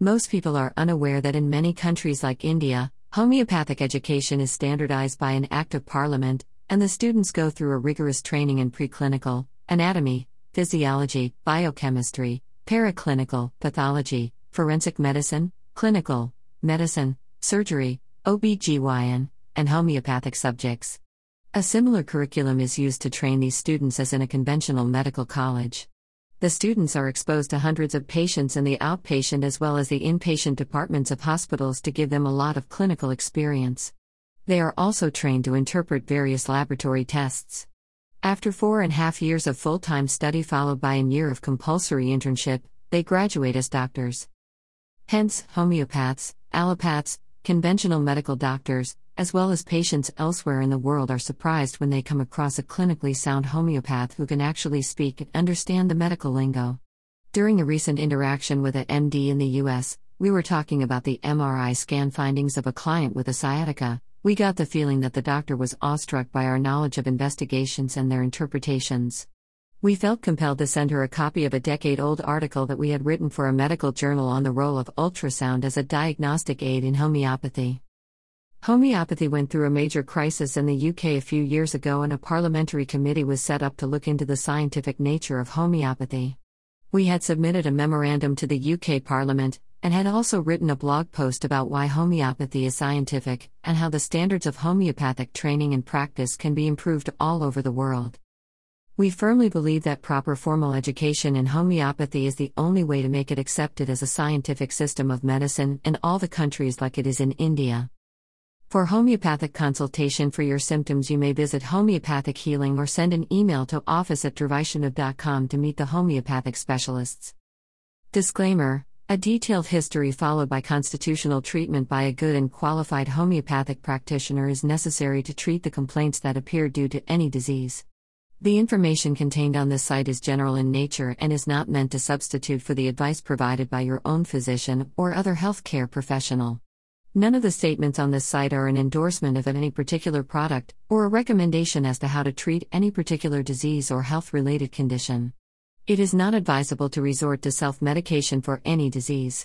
Most people are unaware that in many countries like India, homeopathic education is standardized by an act of parliament, and the students go through a rigorous training in preclinical, anatomy, physiology, biochemistry, paraclinical, pathology, forensic medicine, clinical, medicine, surgery, OB/GYN, and homeopathic subjects. A similar curriculum is used to train these students as in a conventional medical college. The students are exposed to hundreds of patients in the outpatient as well as the inpatient departments of hospitals to give them a lot of clinical experience. They are also trained to interpret various laboratory tests. After four and a half years of full time study, followed by a year of compulsory internship, they graduate as doctors. Hence, homeopaths, allopaths, conventional medical doctors, as well as patients elsewhere in the world are surprised when they come across a clinically sound homeopath who can actually speak and understand the medical lingo. During a recent interaction with a MD in the US, we were talking about the MRI scan findings of a client with a sciatica. We got the feeling that the doctor was awestruck by our knowledge of investigations and their interpretations. We felt compelled to send her a copy of a decade old article that we had written for a medical journal on the role of ultrasound as a diagnostic aid in homeopathy. Homeopathy went through a major crisis in the UK a few years ago, and a parliamentary committee was set up to look into the scientific nature of homeopathy. We had submitted a memorandum to the UK Parliament, and had also written a blog post about why homeopathy is scientific, and how the standards of homeopathic training and practice can be improved all over the world. We firmly believe that proper formal education in homeopathy is the only way to make it accepted as a scientific system of medicine in all the countries like it is in India. For homeopathic consultation for your symptoms, you may visit Homeopathic Healing or send an email to office at dervaishanav.com to meet the homeopathic specialists. Disclaimer A detailed history followed by constitutional treatment by a good and qualified homeopathic practitioner is necessary to treat the complaints that appear due to any disease. The information contained on this site is general in nature and is not meant to substitute for the advice provided by your own physician or other healthcare professional. None of the statements on this site are an endorsement of any particular product, or a recommendation as to how to treat any particular disease or health related condition. It is not advisable to resort to self medication for any disease.